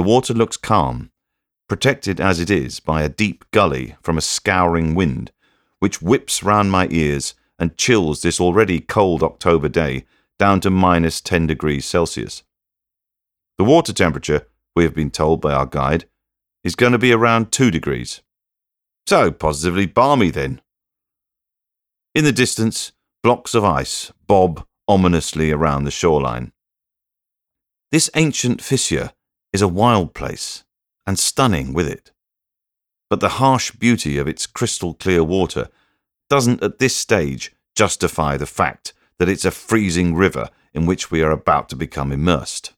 the water looks calm, protected as it is by a deep gully from a scouring wind, which whips round my ears and chills this already cold October day down to minus 10 degrees Celsius. The water temperature, we have been told by our guide, is going to be around 2 degrees. So positively balmy then. In the distance, blocks of ice bob ominously around the shoreline. This ancient fissure is a wild place, and stunning with it. But the harsh beauty of its crystal clear water doesn't at this stage justify the fact that it's a freezing river in which we are about to become immersed.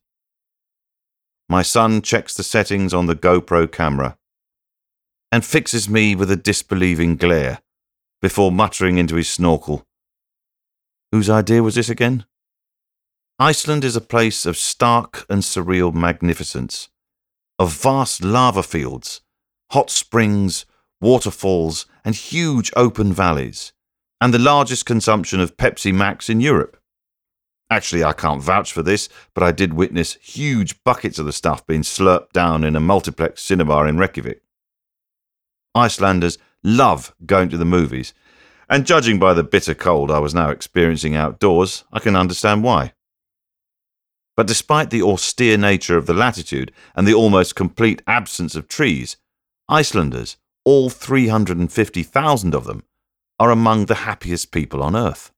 My son checks the settings on the GoPro camera and fixes me with a disbelieving glare before muttering into his snorkel. Whose idea was this again? Iceland is a place of stark and surreal magnificence, of vast lava fields, hot springs, waterfalls, and huge open valleys, and the largest consumption of Pepsi Max in Europe. Actually, I can't vouch for this, but I did witness huge buckets of the stuff being slurped down in a multiplex cinema in Reykjavik. Icelanders love going to the movies, and judging by the bitter cold I was now experiencing outdoors, I can understand why. But despite the austere nature of the latitude and the almost complete absence of trees, Icelanders, all 350,000 of them, are among the happiest people on earth.